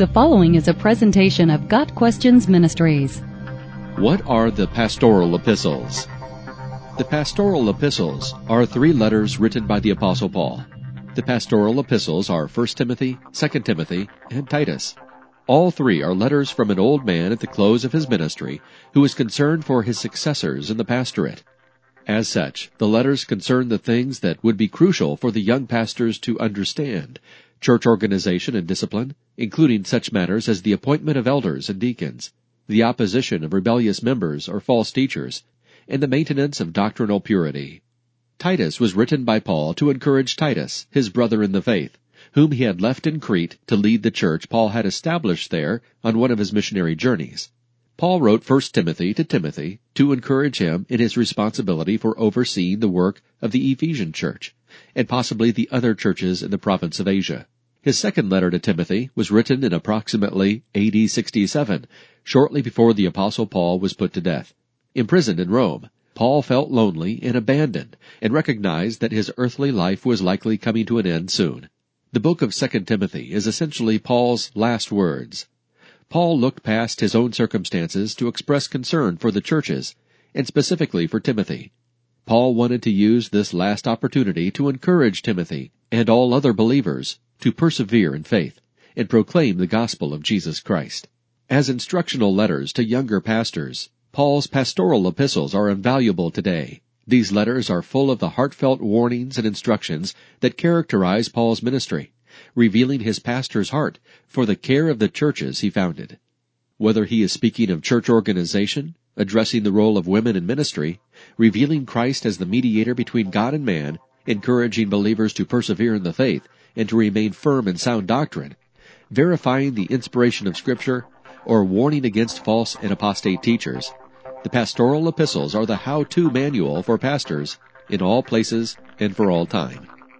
The following is a presentation of Got Questions Ministries. What are the pastoral epistles? The pastoral epistles are three letters written by the Apostle Paul. The pastoral epistles are 1 Timothy, 2 Timothy, and Titus. All three are letters from an old man at the close of his ministry who is concerned for his successors in the pastorate. As such, the letters concern the things that would be crucial for the young pastors to understand church organization and discipline, including such matters as the appointment of elders and deacons, the opposition of rebellious members or false teachers, and the maintenance of doctrinal purity. Titus was written by Paul to encourage Titus, his brother in the faith, whom he had left in Crete to lead the church Paul had established there on one of his missionary journeys. Paul wrote 1 Timothy to Timothy to encourage him in his responsibility for overseeing the work of the Ephesian church and possibly the other churches in the province of Asia. His second letter to Timothy was written in approximately AD 67, shortly before the apostle Paul was put to death. Imprisoned in Rome, Paul felt lonely and abandoned and recognized that his earthly life was likely coming to an end soon. The book of 2 Timothy is essentially Paul's last words. Paul looked past his own circumstances to express concern for the churches, and specifically for Timothy. Paul wanted to use this last opportunity to encourage Timothy and all other believers to persevere in faith and proclaim the gospel of Jesus Christ. As instructional letters to younger pastors, Paul's pastoral epistles are invaluable today. These letters are full of the heartfelt warnings and instructions that characterize Paul's ministry, revealing his pastor's heart for the care of the churches he founded. Whether he is speaking of church organization, addressing the role of women in ministry, revealing Christ as the mediator between God and man, encouraging believers to persevere in the faith, and to remain firm in sound doctrine, verifying the inspiration of Scripture, or warning against false and apostate teachers. The pastoral epistles are the how-to manual for pastors in all places and for all time.